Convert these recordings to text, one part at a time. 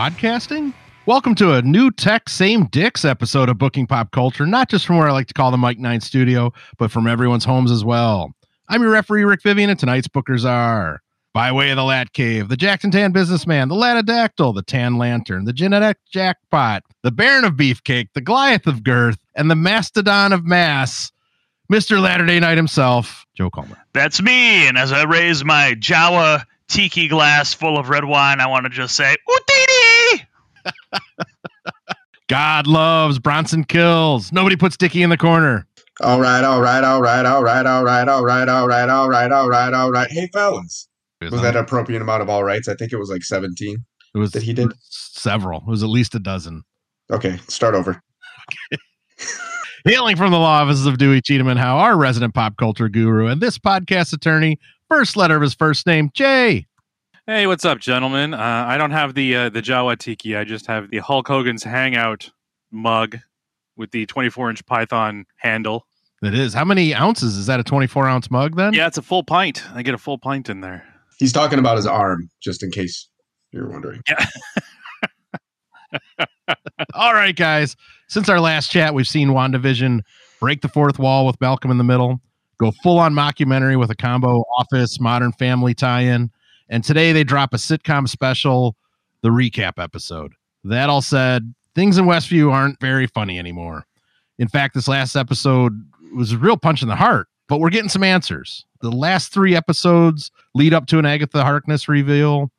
Squadcasting. Welcome to a new tech same dicks episode of Booking Pop Culture, not just from where I like to call the Mike Nine Studio, but from everyone's homes as well. I'm your referee, Rick Vivian, and tonight's bookers are by way of the Lat Cave, the Jackson Tan Businessman, the Latadactyl, the Tan Lantern, the Genetic Jackpot, the Baron of Beefcake, the Goliath of Girth, and the Mastodon of Mass, Mr. Latter day Night himself, Joe Comer. That's me. And as I raise my Jawa tiki glass full of red wine, I want to just say, Utini! God loves Bronson kills. Nobody puts Dicky in the corner. All right, all right, all right, all right, all right, all right, all right, all right, all right, all right. Hey, fellas. Was that an appropriate amount of all rights? I think it was like 17. It was that he did? several. It was at least a dozen. Okay, start over. Hailing from the law offices of Dewey Cheatham and Howe, our resident pop culture guru, and this podcast attorney, first letter of his first name, Jay. Hey, what's up, gentlemen? Uh, I don't have the uh, the Jawa Tiki. I just have the Hulk Hogan's Hangout mug with the 24 inch Python handle. It is. How many ounces is that? A 24 ounce mug then? Yeah, it's a full pint. I get a full pint in there. He's talking about his arm, just in case you're wondering. Yeah. All right, guys. Since our last chat, we've seen WandaVision break the fourth wall with Malcolm in the Middle, go full on mockumentary with a combo Office, Modern Family tie in, and today they drop a sitcom special, the recap episode. That all said, things in Westview aren't very funny anymore. In fact, this last episode was a real punch in the heart, but we're getting some answers. The last three episodes lead up to an Agatha Harkness reveal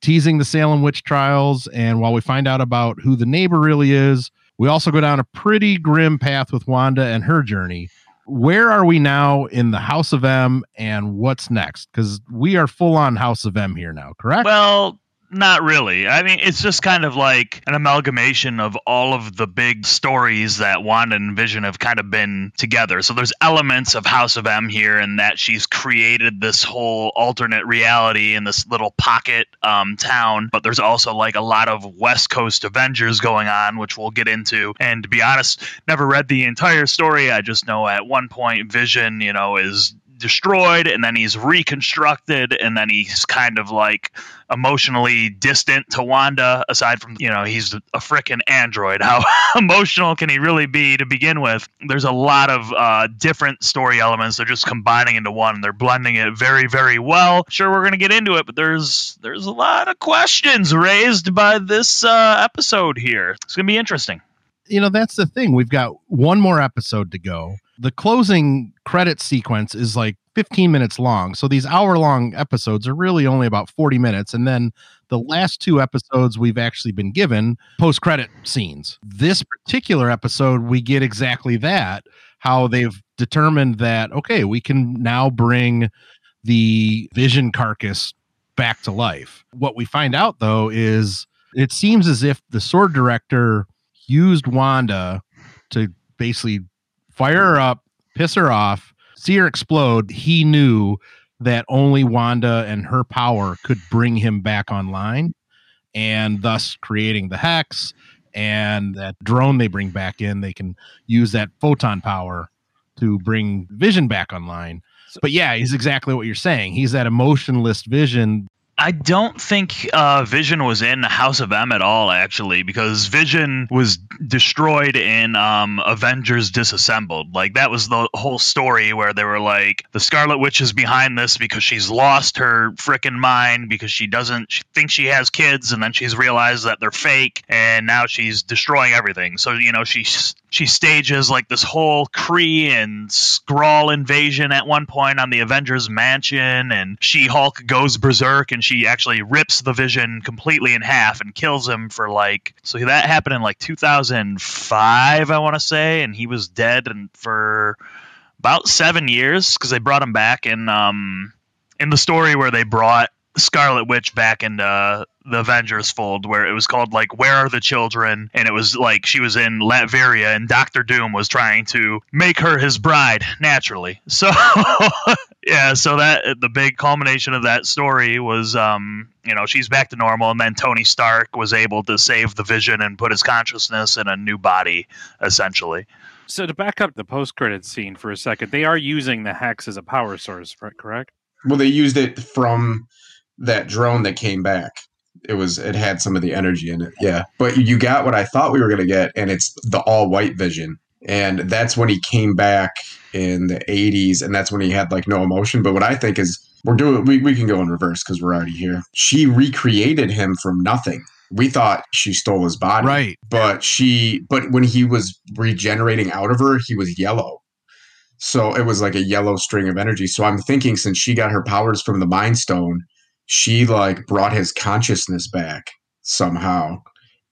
teasing the Salem witch trials. And while we find out about who the neighbor really is, we also go down a pretty grim path with Wanda and her journey. Where are we now in the House of M and what's next? Because we are full on House of M here now, correct? Well, not really. I mean, it's just kind of like an amalgamation of all of the big stories that Wanda and Vision have kind of been together. So there's elements of House of M here, and that she's created this whole alternate reality in this little pocket um, town. But there's also like a lot of West Coast Avengers going on, which we'll get into. And to be honest, never read the entire story. I just know at one point Vision, you know, is destroyed and then he's reconstructed and then he's kind of like emotionally distant to Wanda aside from you know he's a freaking android. How emotional can he really be to begin with? There's a lot of uh, different story elements. They're just combining into one they're blending it very very well. Sure we're going to get into it but there's there's a lot of questions raised by this uh, episode here. It's going to be interesting you know that's the thing. We've got one more episode to go. The closing credit sequence is like 15 minutes long so these hour long episodes are really only about 40 minutes and then the last two episodes we've actually been given post credit scenes. This particular episode we get exactly that how they've determined that okay we can now bring the vision carcass back to life. What we find out though is it seems as if the sword director used Wanda to basically fire her up, piss her off, see her explode. He knew that only Wanda and her power could bring him back online and thus creating the hex and that drone they bring back in they can use that photon power to bring vision back online but yeah he's exactly what you're saying he's that emotionless vision I don't think uh, Vision was in the House of M at all, actually, because Vision was destroyed in um, Avengers Disassembled. Like, that was the whole story where they were like, the Scarlet Witch is behind this because she's lost her freaking mind because she doesn't, she she has kids, and then she's realized that they're fake, and now she's destroying everything. So, you know, she's she stages like this whole Kree and Skrull invasion at one point on the Avengers mansion, and She Hulk goes berserk and she actually rips the Vision completely in half and kills him for like. So that happened in like 2005, I want to say, and he was dead and for about seven years because they brought him back in um in the story where they brought Scarlet Witch back into the Avengers fold where it was called like Where Are the Children and it was like she was in Latveria and Doctor Doom was trying to make her his bride naturally. So yeah, so that the big culmination of that story was um you know, she's back to normal and then Tony Stark was able to save the Vision and put his consciousness in a new body essentially. So to back up the post credit scene for a second, they are using the hex as a power source, correct? Well, they used it from that drone that came back it was it had some of the energy in it. Yeah. But you got what I thought we were gonna get, and it's the all white vision. And that's when he came back in the 80s, and that's when he had like no emotion. But what I think is we're doing we, we can go in reverse because we're already here. She recreated him from nothing. We thought she stole his body. Right. But she but when he was regenerating out of her, he was yellow. So it was like a yellow string of energy. So I'm thinking since she got her powers from the Mind Stone, she like brought his consciousness back somehow.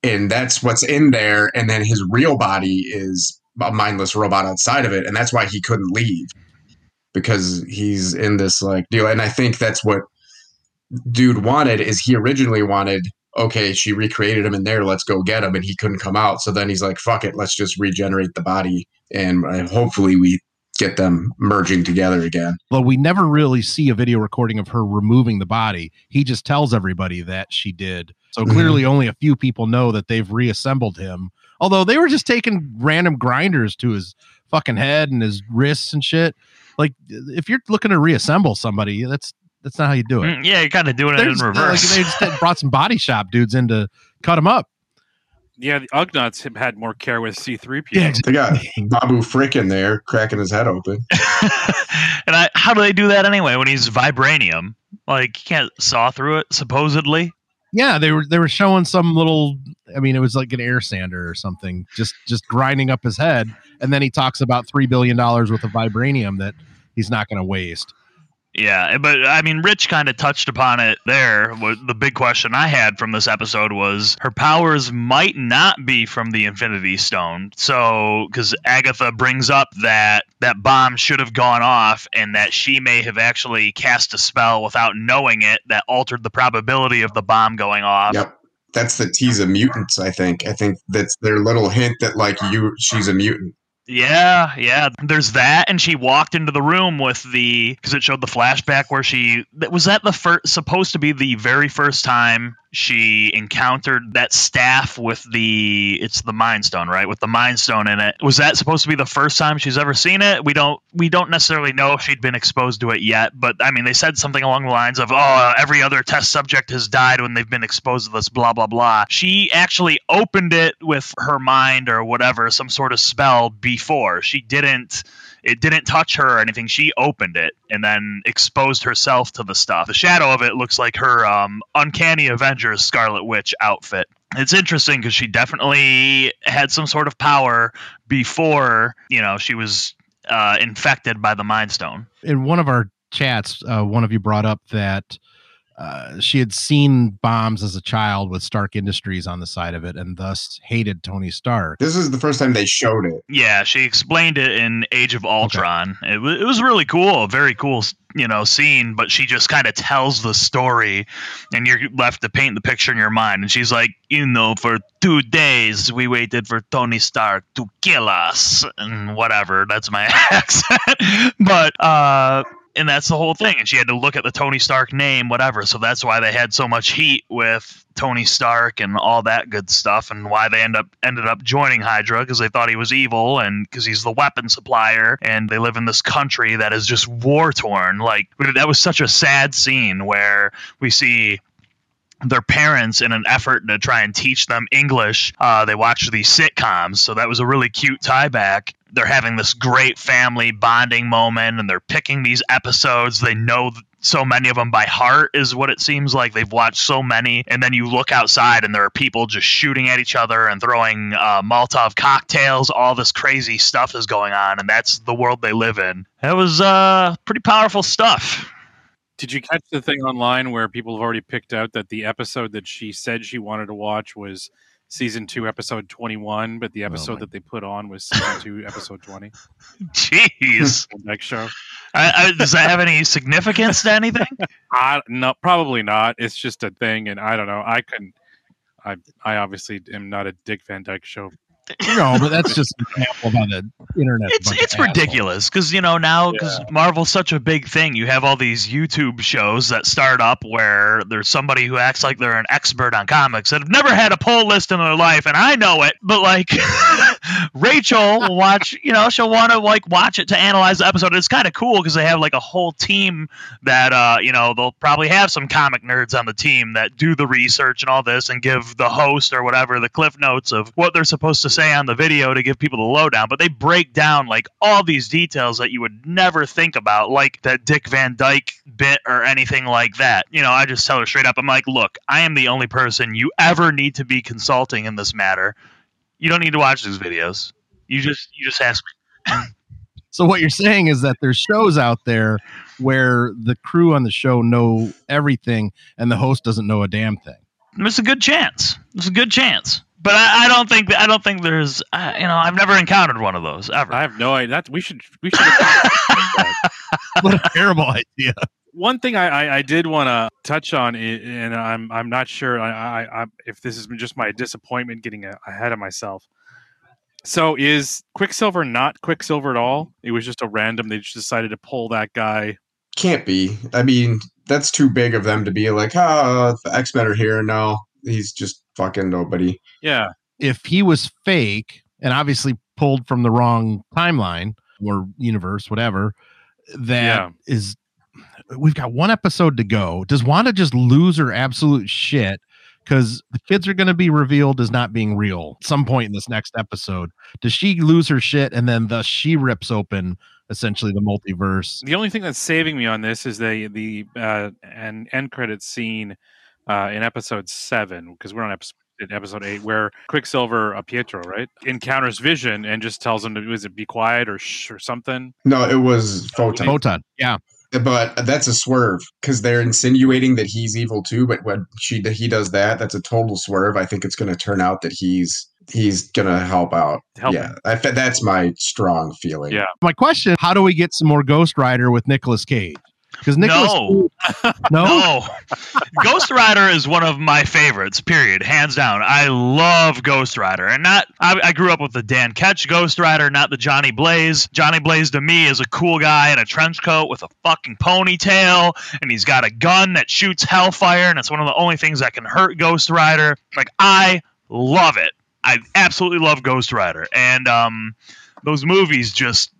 And that's what's in there. And then his real body is a mindless robot outside of it. And that's why he couldn't leave because he's in this like deal. And I think that's what dude wanted is he originally wanted okay, she recreated him in there. Let's go get him. And he couldn't come out. So then he's like, fuck it. Let's just regenerate the body. And uh, hopefully we get them merging together again. Well, we never really see a video recording of her removing the body. He just tells everybody that she did. So Mhm. clearly, only a few people know that they've reassembled him. Although they were just taking random grinders to his fucking head and his wrists and shit. Like, if you're looking to reassemble somebody, that's that's not how you do it. Mm, yeah, you're kind of doing it They're in just- like, reverse. they just brought some body shop dudes in to cut him up. Yeah, the Ugnaughts have had more care with C3PO. Yeah, They got Babu Frick in there cracking his head open. and I, how do they do that anyway when he's vibranium? Like, you can't saw through it, supposedly. Yeah, they were they were showing some little. I mean, it was like an air sander or something, just just grinding up his head, and then he talks about three billion dollars worth of vibranium that he's not going to waste. Yeah, eh, but I mean, Rich kind of touched upon it there. The big question I had from this episode was her powers might not be from the Infinity Stone. So, because Agatha brings up that that bomb should have gone off and that she may have actually cast a spell without knowing it that altered the probability of the bomb going off. Yep. That's the tease of mutants, I think. I think that's their little hint that like you she's a mutant. Yeah, yeah. There's that, and she walked into the room with the because it showed the flashback where she was that the first supposed to be the very first time she encountered that staff with the it's the Mind Stone, right? With the Mind Stone in it. Was that supposed to be the first time she's ever seen it? We don't we don't necessarily know if she'd been exposed to it yet, but I mean they said something along the lines of oh uh, every other test subject has died when they've been exposed to this blah blah blah. She actually opened it with her mind or whatever, some sort of spell before. She didn't it didn't touch her or anything. She opened it and then exposed herself to the stuff. The shadow of it looks like her um, Uncanny Avengers Scarlet Witch outfit. It's interesting because she definitely had some sort of power before, you know, she was uh, infected by the Mind Stone. In one of our chats, uh, one of you brought up that uh, she had seen bombs as a child with Stark Industries on the side of it, and thus hated Tony Stark. This is the first time they showed it. Yeah, she explained it in Age of Ultron. It, wa- it was really cool, very cool, you know, scene. But she just kind of tells the story, and you're left to paint the picture in your mind. And she's like, you know, for two days we waited for Tony Stark to kill us, and whatever. That's my accent, but uh. And that's the whole thing. And she had to look at the Tony Stark name, whatever. So that's why they had so much heat with Tony Stark and all that good stuff, and why they end up ended up joining Hydra because they thought he was evil, and because he's the weapon supplier, and they live in this country that is just war torn. Like that was such a sad scene where we see their parents in an effort to try and teach them English. Uh, they watch these sitcoms, so that was a really cute tie back. They're having this great family bonding moment, and they're picking these episodes. They know so many of them by heart, is what it seems like. They've watched so many, and then you look outside, and there are people just shooting at each other and throwing uh, cocktails. All this crazy stuff is going on, and that's the world they live in. That was uh, pretty powerful stuff. Did you catch the thing online where people have already picked out that the episode that she said she wanted to watch was season two, episode 21, but the oh episode my- that they put on was season two, episode 20? Jeez. Next show. I, I, does that have any significance to anything? I, no, probably not. It's just a thing, and I don't know. I couldn't. I I obviously am not a Dick Van Dyke show. No, but that's just an example of the internet. It's it's ridiculous because you know now because Marvel's such a big thing. You have all these YouTube shows that start up where there's somebody who acts like they're an expert on comics that have never had a pull list in their life, and I know it, but like Rachel will watch, you know, she'll want to like watch it to analyze the episode. It's kind of cool because they have like a whole team that, uh, you know, they'll probably have some comic nerds on the team that do the research and all this and give the host or whatever the cliff notes of what they're supposed to say on the video to give people the lowdown. But they break down like all these details that you would never think about, like that Dick Van Dyke bit or anything like that. You know, I just tell her straight up, I'm like, look, I am the only person you ever need to be consulting in this matter. You don't need to watch these videos. You just you just ask me. So what you're saying is that there's shows out there where the crew on the show know everything and the host doesn't know a damn thing. There's a good chance. There's a good chance. But I, I don't think I don't think there's uh, you know I've never encountered one of those ever. I have no idea. That we should we should. What a terrible idea. One thing I, I, I did want to touch on, i- and I'm I'm not sure I, I, I if this is just my disappointment getting ahead of myself. So is Quicksilver not Quicksilver at all? It was just a random. They just decided to pull that guy. Can't be. I mean, that's too big of them to be like, ah, the X Men are here. No, he's just fucking nobody. Yeah, If he was fake and obviously pulled from the wrong timeline or universe, whatever, that is. We've got one episode to go. Does Wanda just lose her absolute shit? Because the kids are going to be revealed as not being real at some point in this next episode. Does she lose her shit and then thus she rips open essentially the multiverse? the only thing that's saving me on this is the the uh, an end credit scene uh, in episode seven because we're on episode. In episode eight, where Quicksilver, uh, Pietro, right, encounters Vision and just tells him to was it be quiet or shh or something. No, it was Photon. Photon. Yeah. But that's a swerve because they're insinuating that he's evil too. But when she he does that, that's a total swerve. I think it's going to turn out that he's he's going to help out. Help. Yeah, I, that's my strong feeling. Yeah. My question: How do we get some more Ghost Rider with Nicolas Cage? Because No. no, No, Ghost Rider is one of my favorites. Period, hands down. I love Ghost Rider, and not. I, I grew up with the Dan Ketch Ghost Rider, not the Johnny Blaze. Johnny Blaze to me is a cool guy in a trench coat with a fucking ponytail, and he's got a gun that shoots hellfire, and it's one of the only things that can hurt Ghost Rider. Like I love it. I absolutely love Ghost Rider, and um, those movies just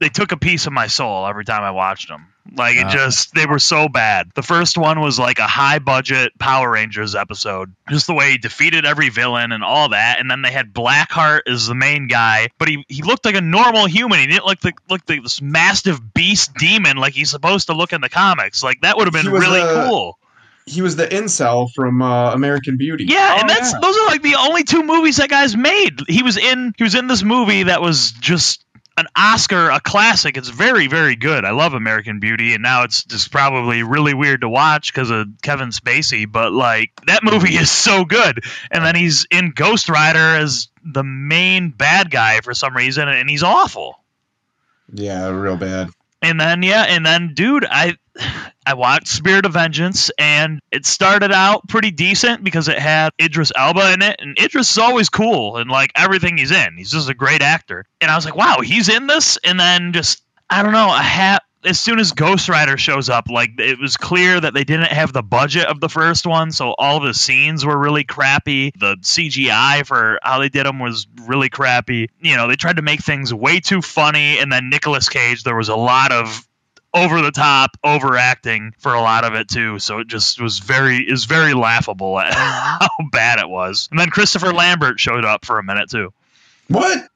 they took a piece of my soul every time I watched them. Like it Uh. just they were so bad. The first one was like a high budget Power Rangers episode. Just the way he defeated every villain and all that. And then they had Blackheart as the main guy, but he, he looked like a normal human. He didn't look like look like this massive beast demon like he's supposed to look in the comics. Like that would have been really uh, cool. He was the incel from uh, American Beauty. Yeah, Oh, and that's yeah. those are like the only two movies that guy's made. He was in he was in this movie that was just an Oscar, a classic. It's very, very good. I love American Beauty, and now it's just probably really weird to watch because of Kevin Spacey. But like that movie is so good. And then he's in Ghost Rider as the main bad guy for some reason, and he's awful. yeah, real bad. And then yeah, and then dude, I I watched Spirit of Vengeance and it started out pretty decent because it had Idris Elba in it and Idris is always cool and like everything he's in. He's just a great actor. And I was like, "Wow, he's in this?" And then just I don't know, I had as soon as Ghost Rider shows up, like it was clear that they didn't have the budget of the first one, so all the scenes were really crappy. The CGI for how they did them was really crappy. You know, they tried to make things way too funny, and then Nicolas Cage, there was a lot of over the top overacting for a lot of it too. So it just was very is very laughable at how bad it was. And then christopher lambert showed up for a minute too. What?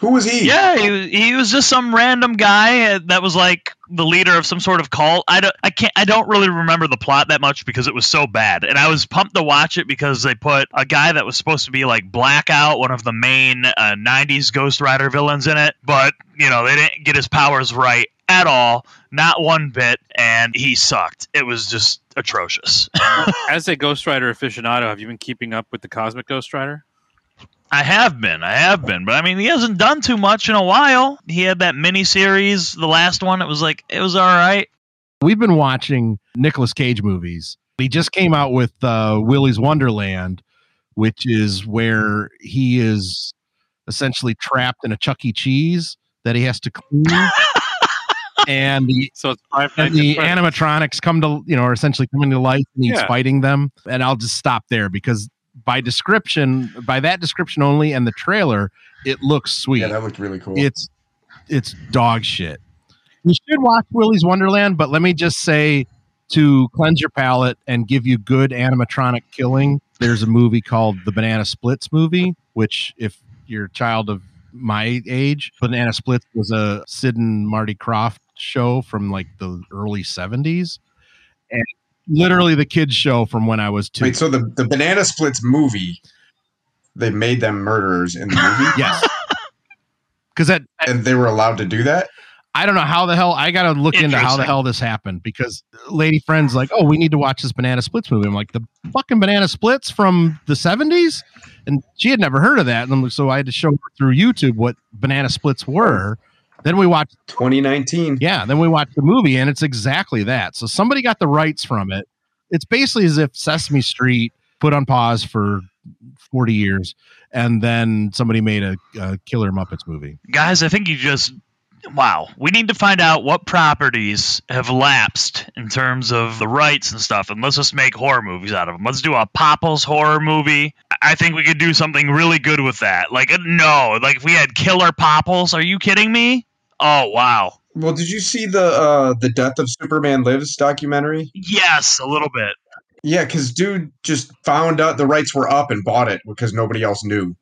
Who was he? yeah he, he was just some random guy uh, that was like the leader of some sort of cult. I don't i can't i don't really remember the plot that much because it was so bad. And i was pumped to watch it because they put a guy that was supposed to be like blackout one of the main uh, 90s ghost rider villains in it but you know they didn't get his powers right at all not one bit and he sucked it was just atrocious As a Ghost Rider aficionado, have you been keeping up with the Cosmic Ghost Rider? I have been, I have been, but I mean, he hasn't done too much in a while. He had that mini series, the last one. It was like it was all right. we've been watching Nicolas Cage movies. He just came out with uh, Willy's Wonderland, which is where he is essentially trapped in a Chuck E. Cheese that he has to clean. and the So it's Five and the at animatronics come to you know are essentially coming to life and he's Yeah. fighting them and i'll just stop there because by description, by that description only, and the trailer, it looks sweet. Yeah, that looked really cool. it's it's dog shit. You should watch Willy's Wonderland, but let me just say to cleanse your palate and give you good animatronic killing. There's a movie called the Banana Splits movie, which if you're a child of my age, Banana Splits was a Sid and Marty Krofft show from like the early 70s. And literally the kids show from when I was two. Wait, so the, the Banana Splits movie, they made them murderers in the movie? yes. Because that And they were allowed to do that? I don't know how the hell I gotta look into how the hell this happened because lady friends like, oh, we need to watch this Banana Splits movie. I'm like, the fucking Banana Splits from the 70s, and she had never heard of that, and so I had to show her through YouTube what Banana Splits were. Then we watched, 2019. yeah, then we watched the movie, and it's exactly that. So somebody got the rights from it. It's basically as if Sesame Street put on pause for 40 years, and then somebody made a, a Killer Muppets movie. Guys, I think you just wow. We need to find out what properties have lapsed in terms of the rights and stuff, and let's just make horror movies out of them. Let's do a Popples horror movie. I think we could do something really good with that. Like uh, no, like if we had Killer Popples, are you kidding me? Oh wow. Well, did you see the uh, the Death of Superman Lives documentary? Yes, a little bit. Yeah, because dude just found out the rights were up and bought it because nobody else knew.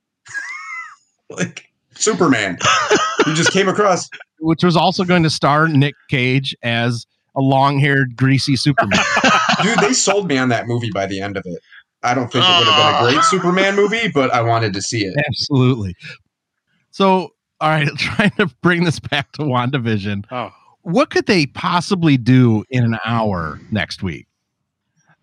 like Superman, he just came across. which was also going to star Nick Cage as a long-haired, greasy Superman. Dude, they sold me on that movie by the end of it. I don't think it would have been a great Superman movie, but I wanted to see it. Absolutely. So, all right, trying to bring this back to WandaVision. Oh, What could they possibly do in an hour next week?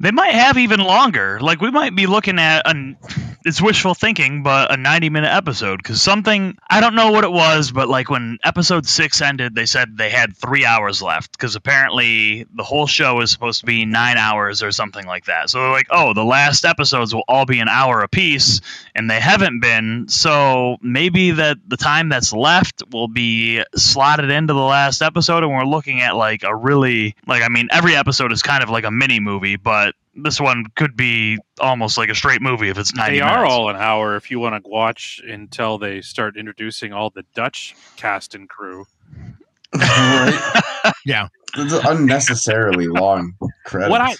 They might have even longer. Like we might be looking at an it's wishful thinking, but a 90 minute episode because something I don't know what it was, but like when episode 6 ended, they said they had 3 hours left because apparently the whole show is supposed to be 9 hours or something like that. So they're like, "Oh, the last episodes will all be an hour apiece." And they haven't been. So maybe that the time that's left will be slotted into the last episode and we're looking at like a really like I mean every episode is kind of like a mini movie, but this one could be almost like a straight movie if it's 90 they are minutes. all an hour if you want to watch until they start introducing all the Dutch cast and crew. right? Yeah. It's unnecessarily long credits. What I,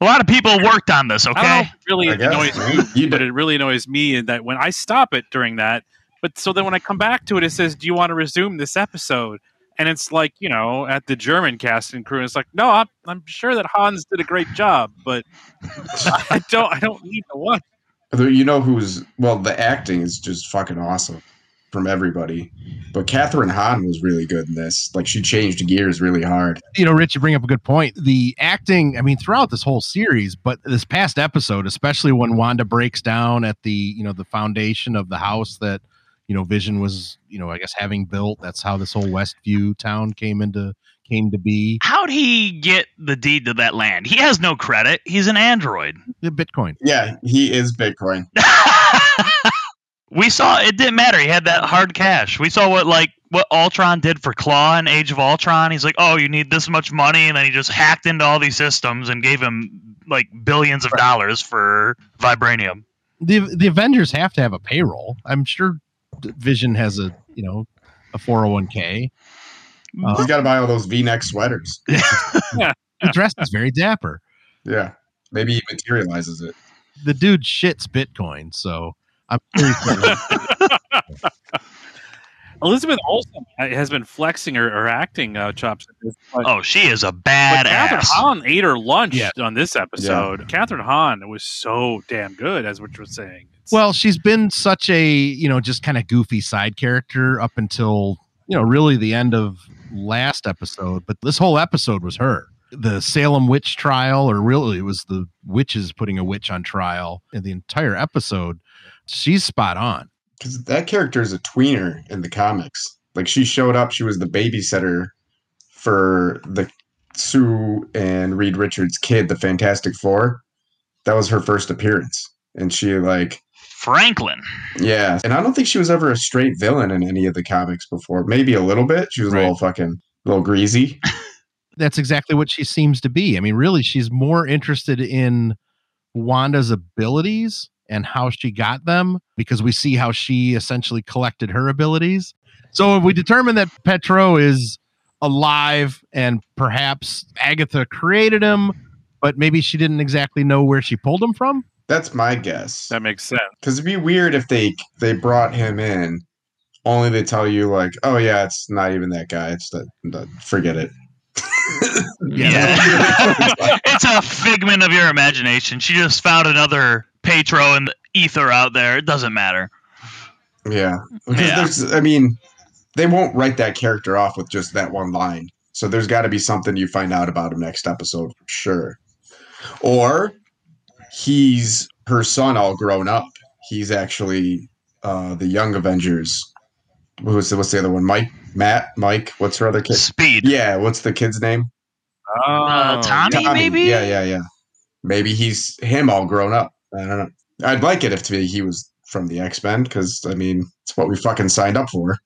a lot of people worked on this, I don't know okay? if it really I guess, annoys me, You but it really annoys me in that when I stop it during that, but so then when I come back to it, it says, "Do you want to resume this episode?" And it's like you know, at the German cast and crew, it's like, no, I'm, I'm sure that Hans did a great job, but I don't, I don't need to watch. You know who's well, the acting is just fucking awesome from everybody. But Kathryn Hahn was really good in this. Like she changed gears really hard. You know, Rich, you bring up a good point. The acting, I mean, throughout this whole series, but this past episode, especially when Wanda breaks down at the, you know, the foundation of the house that, you know, Vision was, you know, I guess having built. That's how this whole Westview town came into came to be. How'd he get the deed to that land? He has no credit. He's an android. The Bitcoin. Yeah, he is Bitcoin. we saw it didn't matter. He had that hard cash. We saw what like what Ultron did for Claw in Age of Ultron. He's like, "Oh, you need this much money," and then he just hacked into all these systems and gave him like billions of dollars for vibranium. The the Avengers have to have a payroll. I'm sure Vision has a, you know, a 401k. Uh, He's got to buy all those V-neck sweaters. the dress is very dapper. Yeah, maybe he materializes it. The dude shits Bitcoin, so I'm. Elizabeth Olsen has been flexing her, her acting uh, chops. At this, but, Oh, she is a but Kathryn badass. Hahn ate her lunch Yeah. on this episode. Kathryn Hahn was so damn good, as what you were saying. It's- Well, she's been such a, you know, just kind of goofy side character up until, you know, really the end of last episode. But this whole episode was her. The Salem witch trial, or really it was the witches putting a witch on trial in the entire episode. She's spot on. Because that character is a tweener in the comics. Like she showed up, she was the babysitter for the Sue and Reed Richards kid, the Fantastic Four. That was her first appearance. And she like Franklin. yeah. And I don't think she was ever a straight villain in any of the comics before. Maybe a little bit. She was Right. a little fucking a little greasy. That's exactly what she seems to be. I mean, really, she's more interested in Wanda's abilities and how she got them because we see how she essentially collected her abilities. So if we determine that Pietro is alive and perhaps Agatha created him, but maybe she didn't exactly know where she pulled him from. That's my guess. That makes sense. Because it'd be weird if they they brought him in, only to tell you like, oh yeah, it's not even that guy. It's that. that forget it. Yeah. it's a figment of your imagination. She just found another Pietro in the ether out there. It doesn't matter. Yeah. Because Yeah. there's I mean, they won't write that character off with just that one line. So there's gotta be something you find out about him next episode for sure. Or he's her son all grown up. He's actually uh the young Avengers. Who's the what's the other one? Mike? Matt? Mike? What's her other kid? Speed. Yeah, what's the kid's name? Oh, Uh, Tommy? maybe? Yeah, yeah, yeah. Maybe he's him all grown up. I don't know. I'd like it if to be he was from the X Men because I mean it's what we fucking signed up for.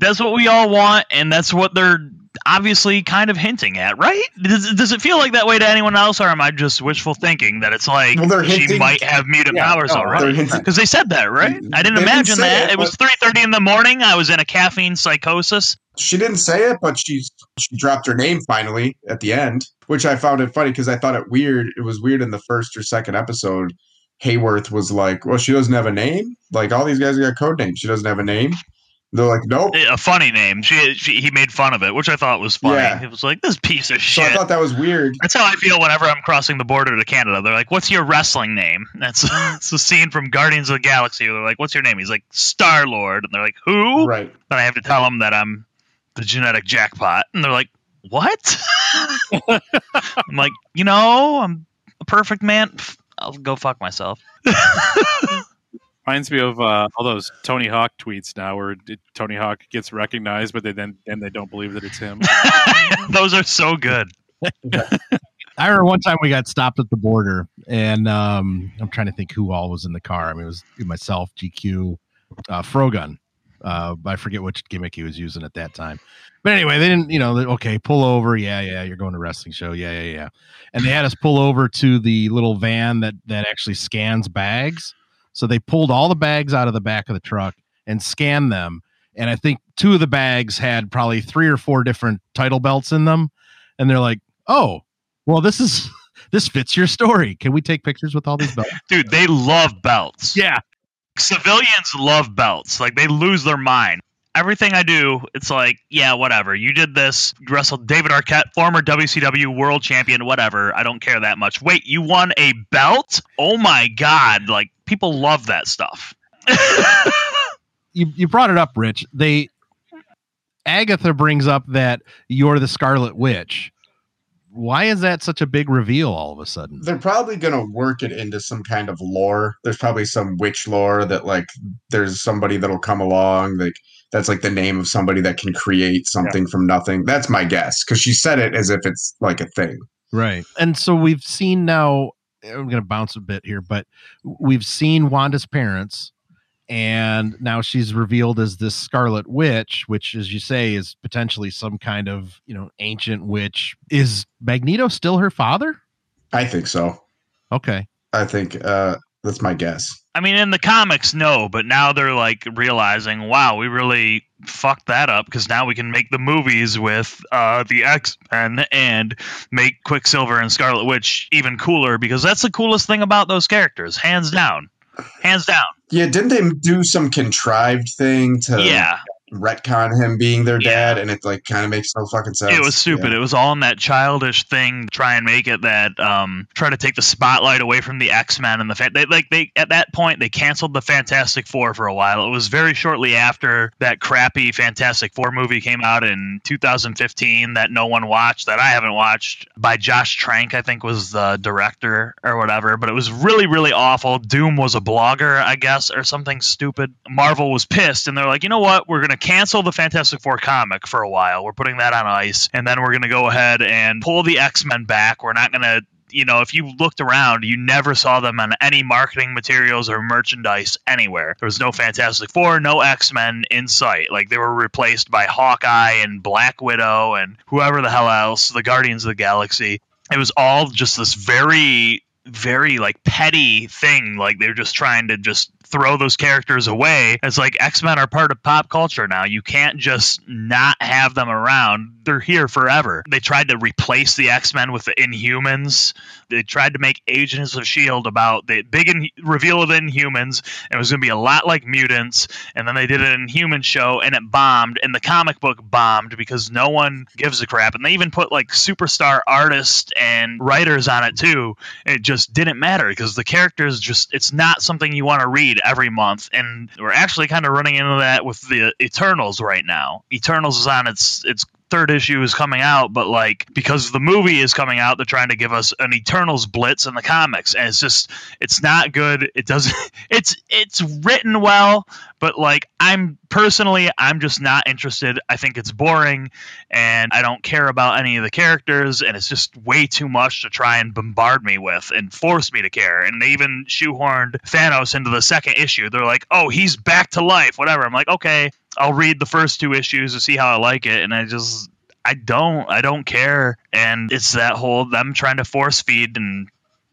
That's what we all want, and that's what they're obviously kind of hinting at, right? Does, does it feel like that way to anyone else, or am I just wishful thinking that it's like Well, they're she hinting- might have mutant Yeah, powers no, already? Because they said that, right? I didn't They didn't imagine that. it, It, was three thirty in the morning. I was in a caffeine psychosis. She didn't say it, but she's she dropped her name finally at the end, which I found it funny because I thought it weird. It was weird in the first or second episode. Hayward was like, "Well, she doesn't have a name. Like all these guys got code names. She doesn't have a name." They're like, "Nope." A funny name. She, she he made fun of it, which I thought was funny. Yeah. It was like this piece of shit. So. I thought that was weird. That's how I feel whenever I'm crossing the border to Canada. They're like, "What's your wrestling name?" That's it's a scene from Guardians of the Galaxy. They're like, "What's your name?" He's like, "Star Lord," and they're like, "Who?" Right. Then I have to tell them that I'm the genetic jackpot, and they're like, "What?" I'm like, "You know, I'm a perfect man. I'll go fuck myself." Reminds me of uh, all those Tony Hawk tweets now, where Tony Hawk gets recognized, but they then and they don't believe that it's him. Those are so good. I remember one time we got stopped at the border, and um, I'm trying to think who all was in the car. I mean, it was myself, GQ, uh, Frogun. Uh, I forget which gimmick he was using at that time. But anyway, they didn't, you know, okay, pull over. Yeah, yeah, you're going to a wrestling show. Yeah, yeah, yeah. And they had us pull over to the little van that that actually scans bags. So they pulled all the bags out of the back of the truck and scanned them. And I think two of the bags had probably three or four different title belts in them. And they're like, oh, well, this is this fits your story. Can we take pictures with all these belts? Dude, they love belts. yeah. civilians love belts. Like they lose their mind. Everything I do, it's like, yeah, whatever. You did this. You wrestled David Arquette, former WCW world champion, whatever. I don't care that much. Wait, you won a belt? Oh my god! Like people love that stuff. You you brought it up, Rich. They Agatha brings up that you're the Scarlet Witch. Why is that such a big reveal all of a sudden? They're probably gonna work it into some kind of lore. There's probably some witch lore that like there's somebody that'll come along like that's like the name of somebody that can create something from nothing. That's my guess because she said it as if it's like a thing. Right. And so we've seen now I'm going to bounce a bit here, but we've seen Wanda's parents and now she's revealed as this Scarlet Witch, which as you say is potentially some kind of, you know, ancient witch. Is Magneto still her father? I think so. Okay. I think uh, that's my guess. I mean, in the comics, no, but now they're like realizing, wow, we really fucked that up because now we can make the movies with uh, the X Men and make Quicksilver and Scarlet Witch even cooler because that's the coolest thing about those characters, hands down, hands down. Yeah, didn't they do some contrived thing to Yeah, retcon him being their Yeah. dad? And it like kind of makes no fucking sense. it was stupid. Yeah. It was all in that childish thing, to try and make it that um, try to take the spotlight away from the X Men and the fa- they like they at that point they canceled the Fantastic Four for a while. It was very shortly after that crappy Fantastic Four movie came out in 2015 that no one watched that I haven't watched by Josh Trank I think was the director or whatever. But it was really really awful. Doom was a blogger I guess or something stupid. Marvel was pissed and they're like, you know what? We're gonna cancel the Fantastic Four comic for a while. We're putting that on ice, and then we're gonna go ahead and pull the X Men back. We're not gonna. You know, if you looked around, you never saw them on any marketing materials or merchandise anywhere. There was no Fantastic Four, no X Men in sight. Like they were replaced by Hawkeye and Black Widow and whoever the hell else, the Guardians of the Galaxy. It was all just this very very like petty thing. Like they're just trying to just throw those characters away. It's like X Men are part of pop culture now. You can't just not have them around. They're here forever. They tried to replace the X Men with the Inhumans. They tried to make Agents of Shield about the big in- reveal of Inhumans. And it was going to be a lot like mutants. And then they did an Inhuman show, and it bombed. And the comic book bombed because no one gives a crap. And they even put like superstar artists and writers on it too. It just didn't matter because the characters just it's not something you want to read every month. And we're actually kind of running into that with the Eternals right now. Eternals is on its its third issue is coming out, but like because the movie is coming out, they're trying to give us an Eternals blitz in the comics, and it's just it's not good. It doesn't. It's it's written well, but like I'm personally, I'm just not interested. I think it's boring, and I don't care about any of the characters, and it's just way too much to try and bombard me with and force me to care. And they even shoehorned Thanos into the second issue. They're like, "Oh, he's back to life," whatever. I'm like, okay, I'll read the first two issues to see how I like it, and I just I don't I don't care, and it's that whole them trying to force feed and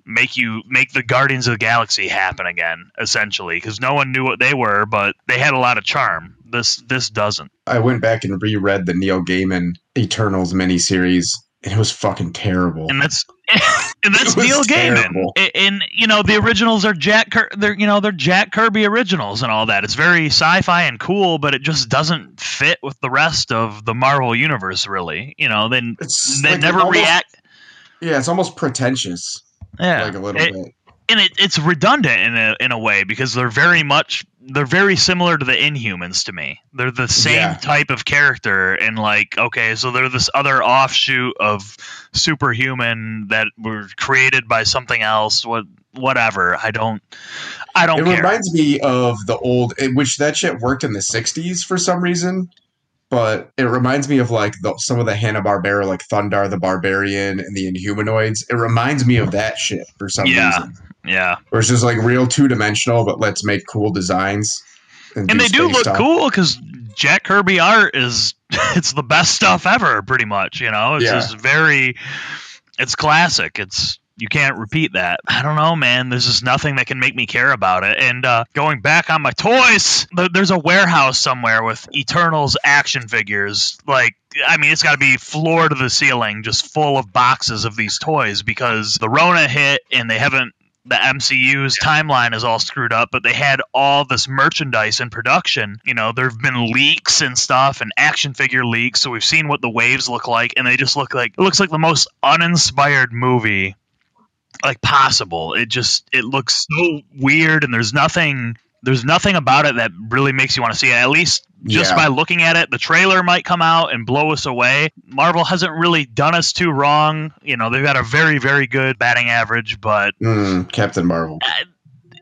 make you make the Guardians of the Galaxy happen again, essentially, because no one knew what they were, but they had a lot of charm. This this doesn't. I went back and reread the Neil Gaiman Eternals miniseries, it was fucking terrible. and that's and that's Neil Gaiman. And, and, you know the originals are Jack. They're you know they're Jack Kirby originals and all that. It's very sci-fi and cool, but it just doesn't fit with the rest of the Marvel universe. Really, you know, then It's they like never almost- react. Yeah, it's almost pretentious, Yeah, like a little It- bit. and it, it's redundant in a in a way because they're very much they're very similar to the Inhumans to me. They're the same Yeah. type of character, and like okay, so they're this other offshoot of superhuman that were created by something else. What whatever. I don't. I don't It care. reminds me of the old, which that shit worked in the '60s for some reason. But it reminds me of like the, some of the Hanna Barbera, like Thundarr the Barbarian and the Inhumanoids. It reminds me of that shit for some Yeah. reason. yeah, Where it's just like real two dimensional, but let's make cool designs. and they do look stuff. cool because Jack Kirby art is it's the best stuff ever, pretty much. You know, it's Yeah. just very, it's classic. It's you can't repeat that. I don't know, man. There's just nothing that can make me care about it. And uh, going back on my toys, th- there's a warehouse somewhere with Eternals action figures. Like, I mean, it's got to be floor to the ceiling, just full of boxes of these toys because the Rona hit and they haven't the MCU's timeline is all screwed up, but they had all this merchandise in production. You know, there have been leaks and stuff and action figure leaks, so we've seen what the waves look like, and they just look like it looks like the most uninspired movie like possible. It just it looks so weird and there's nothing there's nothing about it that really makes you want to see it. At least just Yeah. by looking at it, the trailer might come out and blow us away. Marvel hasn't really done us too wrong. You know, they've got a very, very good batting average, but Mm, Captain Marvel.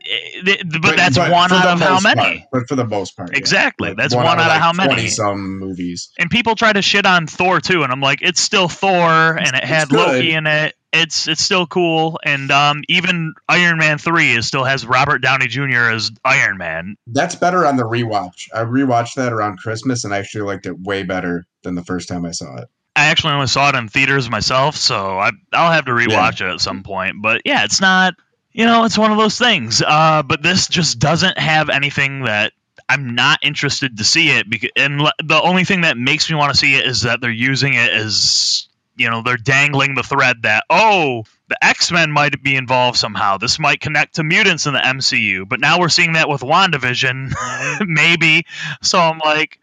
Eh, but, that's one out of how many? part- but for the most part. Exactly. Like, That's one out of like how many? 20 some movies. And people try to shit on Thor too, and I'm like, it's still Thor, and it had. Loki in it. It's it's still cool, and um, even Iron Man three is still has Robert Downey Jr. as Iron Man. That's better on the rewatch. I rewatched that around Christmas and I actually liked it way better than the first time I saw it. I actually only saw it in theaters myself, so I, I'll have to rewatch it at some point. But yeah, it's not, you know, it's one of those things. Uh, but this just doesn't have anything that I'm not interested to see it. Because, and l- the only thing that makes me want to see it is that they're using it as, you know, they're dangling the thread that, oh, the X Men might be involved somehow. This might connect to mutants in the MCU. But now we're seeing that with WandaVision, maybe. So I'm like,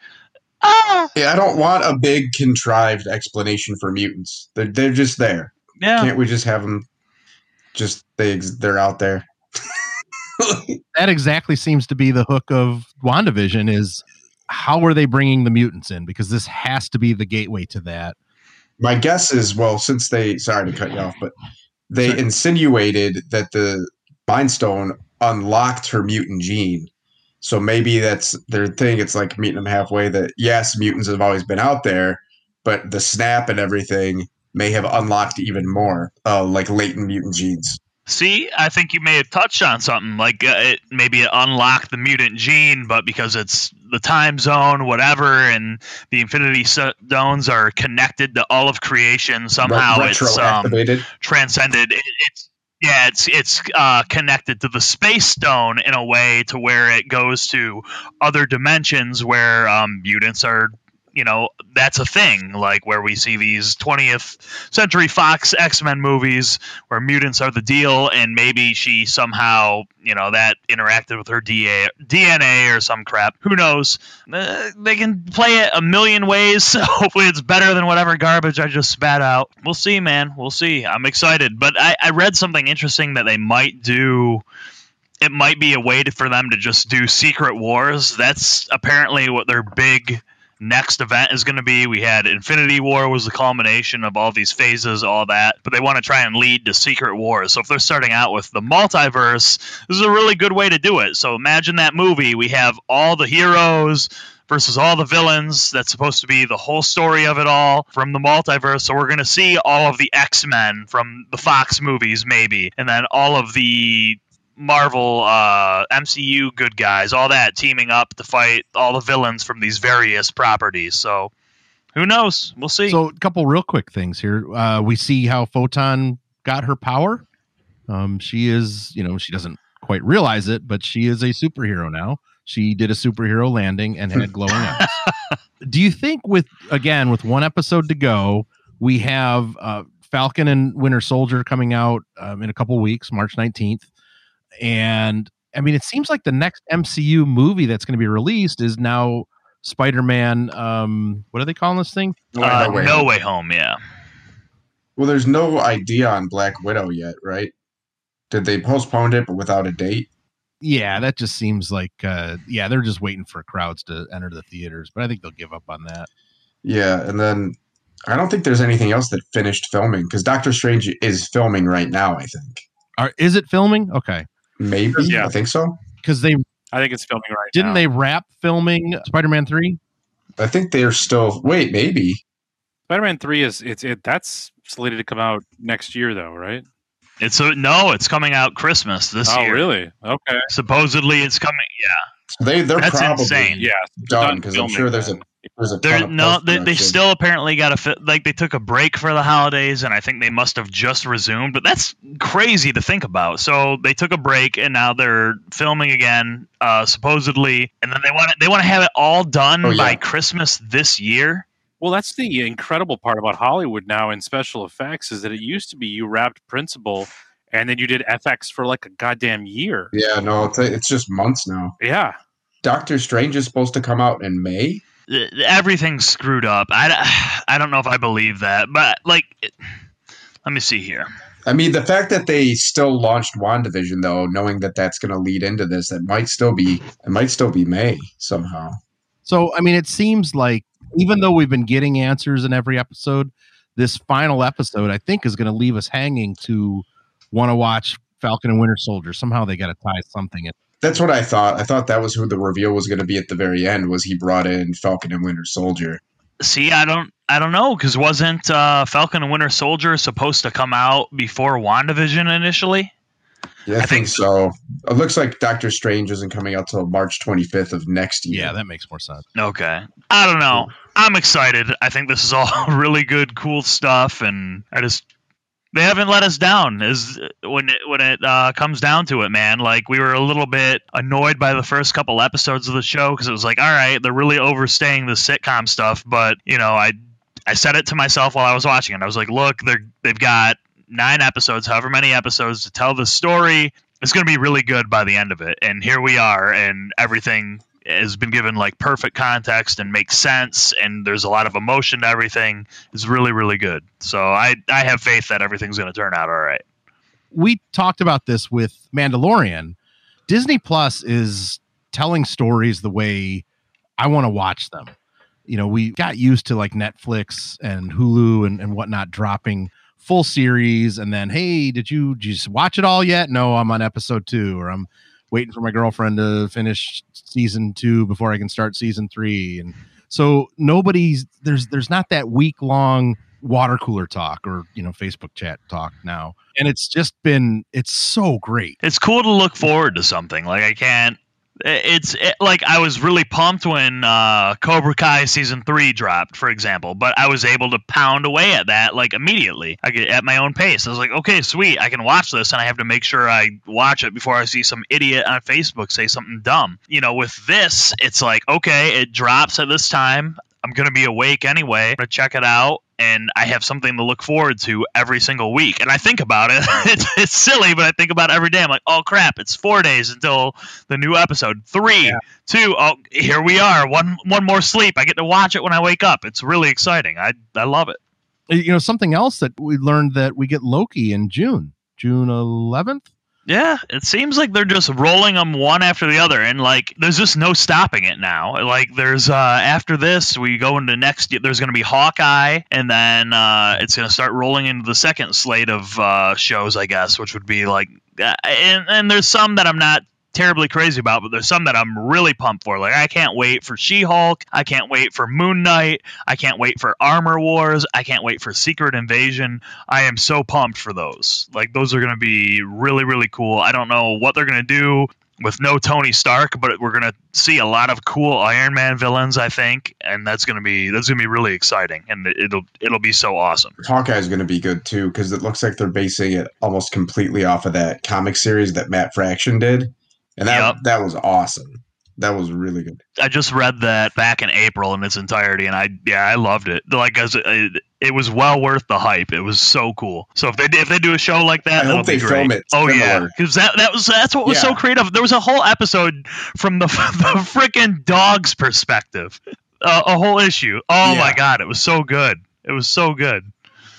ah, Yeah, I don't want a big contrived explanation for mutants. They're they're just there. yeah. Can't we just have them? Just they they're out there. that exactly seems to be the hook of WandaVision is how are they bringing the mutants in? Because this has to be the gateway to that. My guess is well, since they sorry to cut you off, but they Sure. insinuated that the Mind Stone unlocked her mutant gene. So maybe that's their thing. It's like meeting them halfway. That yes, mutants have always been out there, but the snap and everything may have unlocked even more, uh, like latent mutant genes. See, I think you may have touched on something like uh, it maybe it unlocked the mutant gene, but because it's the time zone, whatever, and the Infinity Stones are connected to all of creation somehow, it's um, transcended. It, it's Yeah, it's it's uh, connected to the space stone in a way to where it goes to other dimensions where um, mutants are you know that's a thing like where we see these 20th century fox x-men movies where mutants are the deal and maybe she somehow you know that interacted with her DA, dna or some crap. Who knows? Uh, they can play it a million ways hopefully it's better than whatever garbage i just spat out. We'll see man. We'll see. I'm excited. But i, I read something interesting that they might do it might be a way to, for them to just do secret wars. That's apparently what their big next event is going to be. We had Infinity War was the culmination of all these phases, all that, but they want to try and lead to Secret Wars. So if they're starting out with the multiverse, this is a really good way to do it. So imagine that movie. We have all the heroes versus all the villains. That's supposed to be the whole story of it all from the multiverse. So we're going to see all of the X Men from the Fox movies, maybe, and then all of the Marvel, uh, MCU good guys, all that teaming up to fight all the villains from these various properties. So who knows? We'll see. So, a couple real quick things here. Uh, we see how Photon got her power. Um, she is, you know, she doesn't quite realize it, but she is a superhero now. She did a superhero landing and had glowing eyes. Do you think, with again, with one episode to go, we have uh, Falcon and Winter Soldier coming out um, in a couple weeks, March 19th? And I mean, it seems like the next MCU movie that's going to be released is now Spider-Man. Um, what are they calling this thing? uh, No Way no Home. way home. Yeah. Well, there's no idea on Black Widow yet, right? Did they postpone it but without a date? Yeah, that just seems like uh, yeah, they're just waiting for crowds to enter the theaters, but I think they'll give up on that. Yeah, and then I don't think there's anything else that finished filming because Doctor Strange is filming right now. I think Are, is it filming? Okay, maybe. Yeah. I think so. because they I think it's filming right didn't now. they wrap filming Spider-Man three? I think they're still. Wait, maybe. Spider-Man Three is it's it that's slated to come out next year though, right? It's a, no, it's coming out Christmas this oh, year. Oh, really? Okay. Supposedly, it's coming. Yeah, They they're That's probably insane. Yeah. done because I'm sure there's a then. There's They're no, they, they still apparently got a fit. Like they took a break for the holidays, and I think they must have just resumed. But that's crazy to think about. So they took a break, and now they're filming again, uh, supposedly, and then they want they want to have it all done Oh, yeah. by Christmas this year. Well, that's the incredible part about Hollywood now in special effects is that it used to be you wrapped principal and then you did FX for like a goddamn year. Yeah, no, it's it's just months now. Yeah. Doctor Strange is supposed to come out in May. Everything's screwed up. I, I don't know if I believe that, but like, it, let me see here. I mean, the fact that they still launched WandaVision, though, knowing that that's going to lead into this, it might still be it might still be May somehow. So I mean, it seems like even though we've been getting answers in every episode, this final episode I think is going to leave us hanging to want to watch Falcon and Winter Soldier. Somehow they got to tie something in. That's what I thought. I thought that was who the reveal was going to be at the very end. Was he brought in Falcon and Winter Soldier? See, I don't, I don't know, because wasn't uh, Falcon and Winter Soldier supposed to come out before WandaVision initially? Yeah, I, I think, think so. It looks like Doctor Strange isn't coming out till March 25th of next year. Yeah, that makes more sense. Okay, I don't know. I'm excited. I think this is all really good, cool stuff, and I just they haven't let us down. Is when it when it uh, comes down to it, man. Like we were a little bit annoyed by the first couple episodes of the show because it was like, all right, they're really overstaying the sitcom stuff, but you know, I I said it to myself while I was watching it. I was like, look, they're they've got nine episodes, however many episodes to tell the story. It's going to be really good by the end of it. And here we are, and everything has been given like perfect context and makes sense, and there's a lot of emotion to everything. It's really, really good. So I I have faith that everything's going to turn out all right. we talked about this with Mandalorian. Disney Plus is telling stories the way I want to watch them. You know, we got used to like Netflix and Hulu and, and whatnot dropping full series and then, hey, did you just watch it all yet? No, I'm on episode two, or I'm waiting for my girlfriend to finish season two before I can start season three. And so nobody's there's there's not that week long water cooler talk or you know Facebook chat talk now. And it's just been it's so great. It's cool to look forward to something. Like I can't. It's it, like I was really pumped when uh, Cobra Kai season three dropped, for example. But I was able to pound away at that like immediately. I get at my own pace. I was like, okay, sweet, I can watch this, and I have to make sure I watch it before I see some idiot on Facebook say something dumb. You know, with this, it's like, okay, it drops at this time. I'm gonna be awake anyway. I'm gonna check it out, and I have something to look forward to every single week. And I think about it. it's, it's silly, but I think about it every day. I'm like, oh crap, it's four days until the new episode. Three, Yeah. two, oh, here we are. One, one more sleep. I get to watch it when I wake up. It's really exciting. I, I love it. You know, something else that we learned that we get Loki in June, June 11th. Yeah, it seems like they're just rolling them one after the other, and like there's just no stopping it now. Like there's uh after this, we go into next. There's going to be Hawkeye, and then uh it's going to start rolling into the second slate of uh shows, I guess, which would be like, uh, and and there's some that I'm not terribly crazy about, but there's some that I'm really pumped for. Like I can't wait for She-Hulk. I can't wait for Moon Knight. I can't wait for Armor Wars. I can't wait for Secret Invasion. I am so pumped for those. Like those are going to be really really cool. I don't know what they're going to do with no Tony Stark, but we're going to see a lot of cool Iron Man villains, I think, and that's going to be that's going to be really exciting and it'll it'll be so awesome. Hawkeye's going to be good too because it looks like they're basing it almost completely off of that comic series that Matt Fraction did, and that Yep. that was awesome. That was really good. I just read that back in April in its entirety, and I yeah I loved it. Like as it, it was well worth the hype. It was so cool. So if they if they do a show like that, I hope they film it Oh yeah, because that that was that's what was so creative. There was a whole episode from the the freaking dog's perspective, uh, a whole issue. Oh my god, it was so good. It was so good.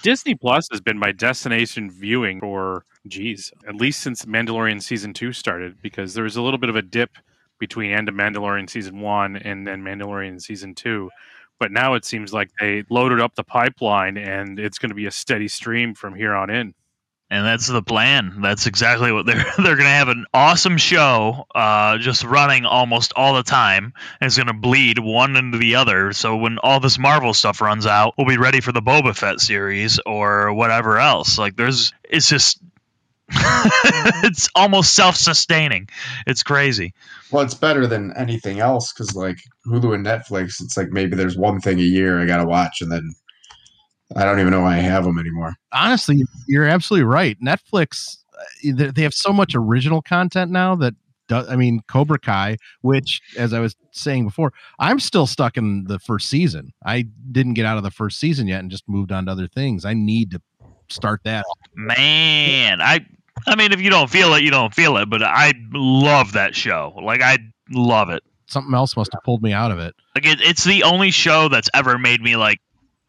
Disney Plus has been my destination viewing for, geez, at least since Mandalorian season two started, because there was a little bit of a dip between end of Mandalorian season one and then Mandalorian season two. But now it seems like they loaded up the pipeline and it's going to be a steady stream from here on in. And that's the plan. That's exactly what they're they're gonna have an awesome show, uh, just running almost all the time, and it's gonna bleed one into the other. So when all this Marvel stuff runs out, we'll be ready for the Boba Fett series or whatever else. Like there's, it's just, it's almost self-sustaining. It's crazy. Well, it's better than anything else because like Hulu and Netflix, it's like maybe there's one thing a year I got to watch, and then I don't even know why I have them anymore. Honestly, you're absolutely right. Netflix, uh, they they have so much original content now that. do- I mean, Cobra Kai, which, as I was saying before, I'm still stuck in the first season. I didn't get out of the first season yet and just moved on to other things. I need to start that. Man, I, I mean, if you don't feel it, you don't feel it. But I love that show. Like I love it. Something else must have pulled me out of it. Like it, it's the only show that's ever made me like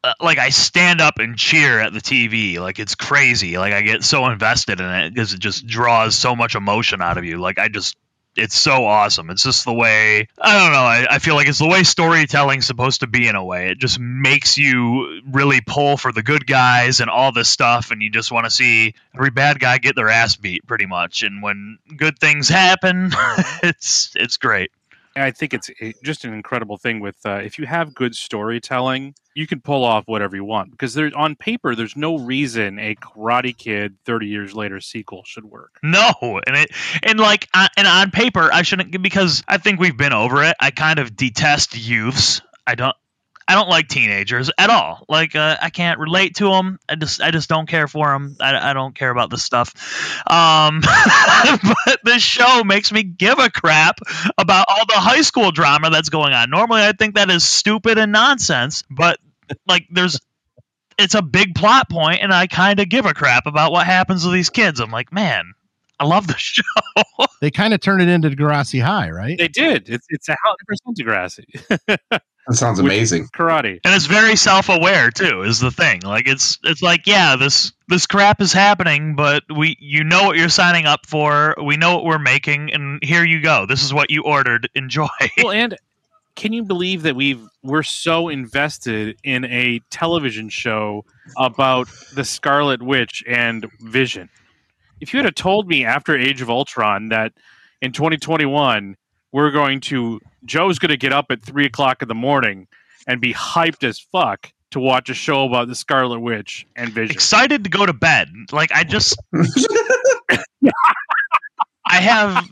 uh, like I stand up and cheer at the TV. Like it's crazy. Like I get so invested in it because it just draws so much emotion out of you. Like I just it's so awesome. It's just the way I don't know. I, I feel like it's the way storytelling's supposed to be in a way. It just makes you really pull for the good guys and all this stuff, and you just want to see every bad guy get their ass beat, pretty much. And when good things happen, it's it's great. I think it's just an incredible thing with uh, if you have good storytelling, you can pull off whatever you want because there on paper there's no reason a Karate Kid 30 years later sequel should work. No, and it and like uh, and on paper I shouldn't because I think we've been over it. I kind of detest youths. I don't I don't like teenagers at all. Like uh, I can't relate to them. I just I just don't care for them. I, I don't care about this stuff. Um, but this show makes me give a crap about all the high school drama that's going on. Normally I think that is stupid and nonsense, but like there's it's a big plot point and I kind of give a crap about what happens to these kids. I'm like, man, I love the show. They kind of turned it into Degrassi High, right? They did. It's it's a hundred percent Degrassi That sounds amazing. karate. and it's very self-aware too is the thing like it's it's like yeah this this crap is happening but we you know what you're signing up for we know what we're making and here you go this is what you ordered enjoy well, and can you believe that we've we're so invested in a television show about the Scarlet Witch and Vision? If you had have told me after Age of Ultron that in 2021 we're going to Joe's going to get up at three o'clock in the morning and be hyped as fuck to watch a show about the Scarlet Witch and Vision. excited to go to bed like i just i have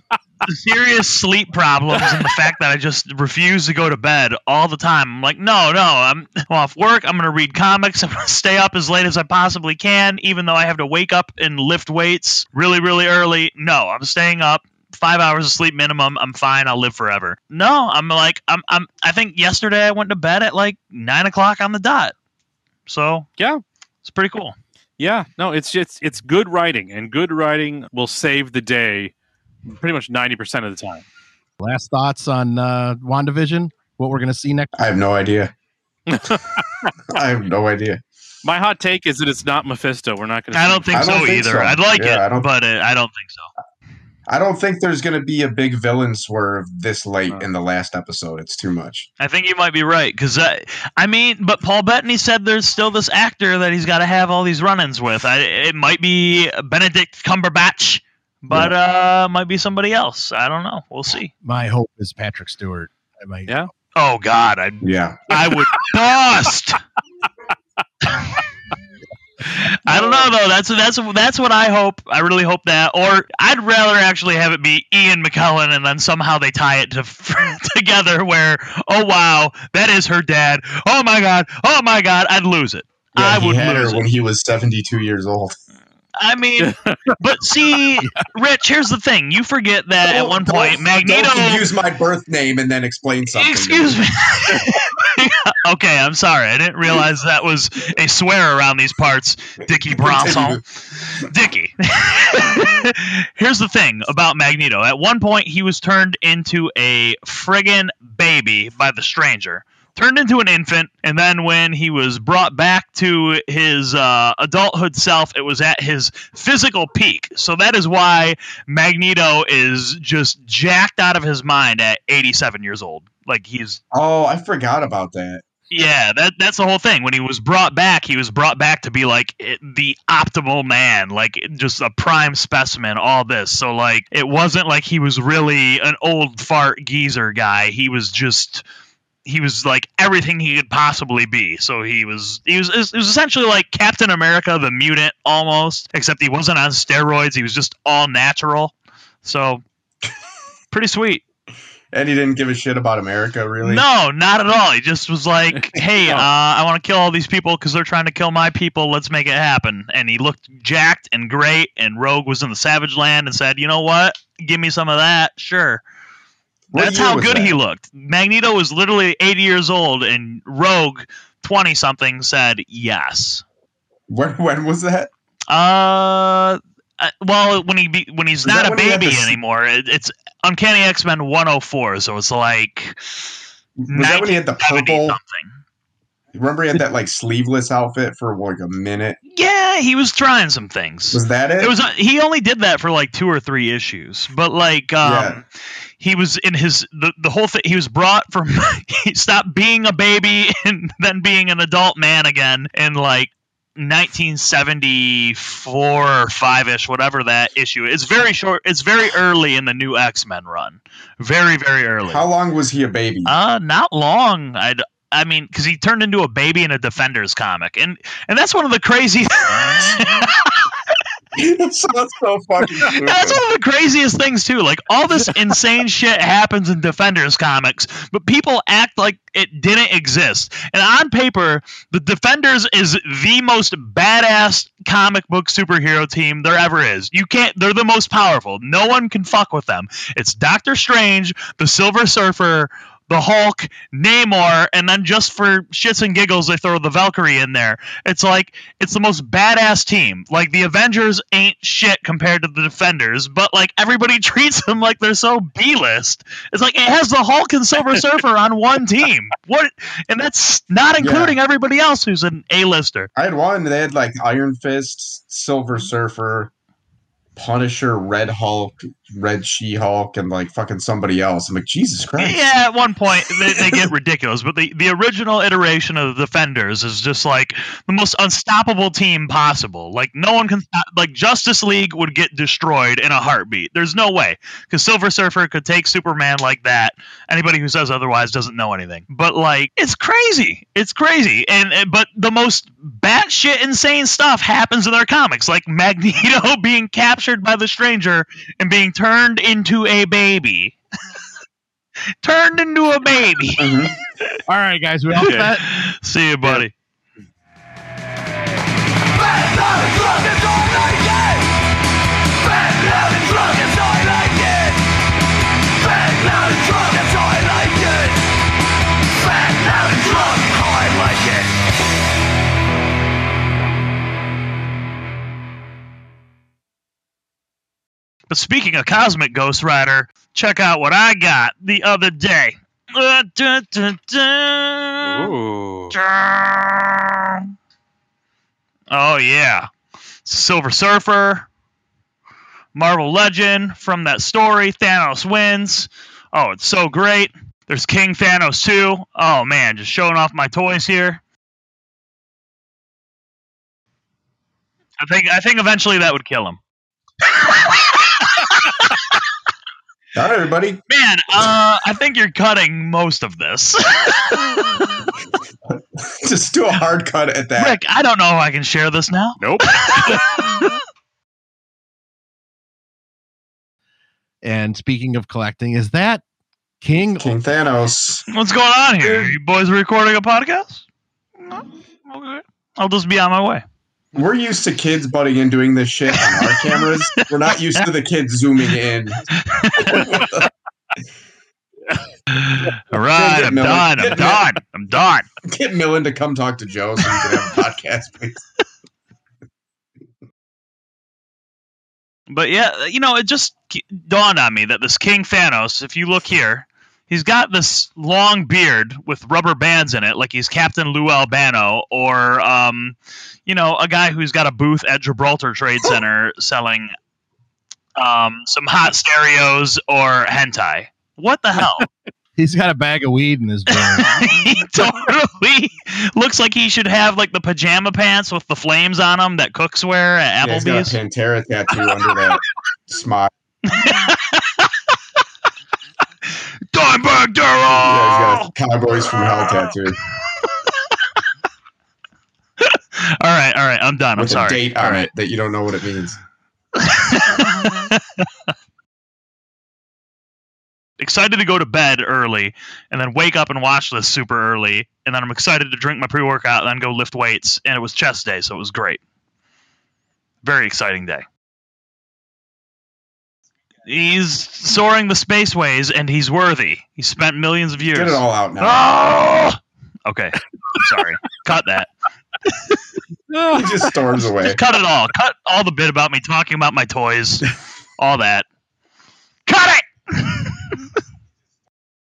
serious sleep problems and the fact that I just refuse to go to bed all the time. I'm like, no, no, I'm off work. I'm going to read comics. I'm going to stay up as late as I possibly can, even though I have to wake up and lift weights really, really early. No, I'm staying up. Five hours of sleep minimum. I'm fine. I'll live forever. No, I'm like, I'm, I'm. I think yesterday I went to bed at like nine o'clock on the dot. So Yeah. it's pretty cool. Yeah, no, it's just it's good writing, and good writing will save the day pretty much ninety percent of the time. Last thoughts on uh, WandaVision? What we're going to see next? I have no idea. I have no idea. My hot take is that it's not Mephisto. We're not going to. I don't think I don't so think either. so. I'd like Yeah, I it, don't- but uh, I don't think so. I don't think there's going to be a big villain swerve this late Uh. in the last episode. It's too much. I think you might be right because I, I mean, but Paul Bettany said there's still this actor that he's got to have all these run-ins with. I, it might be Benedict Cumberbatch, but uh, might be somebody else. I don't know. We'll see. My hope is Patrick Stewart. I might, Yeah. Oh God, I Yeah. I would bust. I don't know though. That's that's that's what I hope. I really hope that. Or I'd rather actually have it be Ian McKellen, and then somehow they tie it to together. Where oh wow, that is her dad. Oh my god. Oh my god. I'd lose it. Yeah, I he would had her lose when it. he was 72 years old. I mean, but see, Rich. Here's the thing. You forget that at Don't- one don't- point Magneto. Don't use my birth name and then explain something. Excuse me. okay, I'm sorry. I didn't realize that was a swear around these parts, Dickie Bronson. Dickie. Here's the thing about Magneto. At one point, he was turned into a friggin' baby by the stranger. Turned into an infant, and then when he was brought back to his uh, adulthood self, it was at his physical peak. So that is why Magneto is just jacked out of his mind at 87 years old. Like he's Oh, I forgot about that. yeah, that that's the whole thing. When he was brought back, he was brought back to be like it, the optimal man, like just a prime specimen. All this, so like it wasn't like he was really an old fart geezer guy. He was just he was like everything he could possibly be. So he was he was it was essentially like Captain America the mutant almost, except he wasn't on steroids. He was just all natural. So pretty sweet. And he didn't give a shit about America, really. No, not at all. He just was like, "Hey, No. uh, I want to kill all these people because they're trying to kill my people. Let's make it happen." And he looked jacked and great. And Rogue was in the Savage Land and said, "You know what? Give me some of that. Sure." What That's how good that? he looked. Magneto was literally 80 years old, and Rogue, 20 something, said yes. When, when was that? Uh, uh, well, when he be, when he's Is not a baby anymore, it, it's Uncanny X Men 104. So it's like Was that when he had the purple? something. Remember he had that like sleeveless outfit for like a minute? Yeah, he was trying some things. Was that it? It was uh, he only did that for like two or three issues, but like um, Yeah. He was in his the, the whole thing. He was brought from he stopped being a baby and then being an adult man again in like 1974 or five ish, whatever that issue. It's very short. It's very early in the new X Men run. Very very early. How long was he a baby? Uh, not long. i'd I mean, because he turned into a baby in a Defenders comic, and and that's one of the crazy. that sounds so fucking stupid. That's one of the craziest things too. Like all this insane shit happens in Defenders comics, but people act like it didn't exist. And on paper, the Defenders is the most badass comic book superhero team there ever is. You can't they're the most powerful. No one can fuck with them. It's Doctor Strange, the Silver Surfer, the Hulk, Namor, and then just for shits and giggles, they throw the Valkyrie in there. It's like it's the most badass team. Like the Avengers ain't shit compared to the Defenders, but like everybody treats them like they're so B list. It's like it has the Hulk and Silver Surfer on one team. What? And that's not including everybody else who's an A lister. I had one. They had like Iron Fist, Silver Surfer, Punisher, Red Hulk, Red She Hulk, and like fucking somebody else. I'm like, Jesus Christ. Yeah, at one point they, they get ridiculous, but the, the original iteration of the Defenders is just like the most unstoppable team possible. Like no one can stop. Like Justice League would get destroyed in a heartbeat. There's no way because Silver Surfer could take Superman like that. Anybody who says otherwise doesn't know anything. But like it's crazy. It's crazy. And, and but the most batshit insane stuff happens in their comics, like Magneto being captured by the Stranger and being turned into a baby. turned into a baby. Mhm. All right, guys, we all Okay. set. See you, buddy. But speaking of Cosmic Ghost Rider, check out what I got the other day. Uh, dun, dun, dun. Ooh. Oh yeah, Silver Surfer, Marvel Legend from that story. Thanos wins. Oh, it's so great. There's King Thanos too. Oh man, just showing off my toys here. I think I think eventually that would kill him. All right, everybody. Man, uh, I think you're cutting most of this. Just do a hard cut at that. Rick, I don't know if I can share this now. Nope. And speaking of collecting, is that King? King Thanos. What's going on here? You boys recording a podcast? No? Okay. I'll just be on my way. We're used to kids butting in doing this shit on our cameras. We're not used to the kids zooming in. All right, I'm Miller. done. I'm Get done. I'm done. Get Millen to come talk to Joe so we can have a podcast, please. But yeah, you know, it just dawned on me that this King Thanos, if you look here, he's got this long beard with rubber bands in it, like he's Captain Lou Albano, or um, you know, a guy who's got a booth at Gibraltar Trade Center selling um, some hot stereos or hentai. What the hell? He's got a bag of weed in his brain. he totally looks like he should have like the pajama pants with the flames on them that cooks wear at Yeah, he's got a Applebee's. Pantera tattoo under that smile. Dimebag Yeah, he's got Cowboys from Hell tattoo All right, all right, I'm done. I'm with sorry. date All on right. it that you don't know what it means. excited to go to bed early and then wake up and watch this super early and then i'm excited to drink my pre-workout and then go lift weights and it was chest day so it was great very exciting day He's soaring the spaceways, and he's worthy. He spent millions of years. Get it all out now. Oh! Okay, I'm sorry. Cut that. he just storms away. Just cut it all. Cut all the bit about me talking about my toys. All that. Cut it.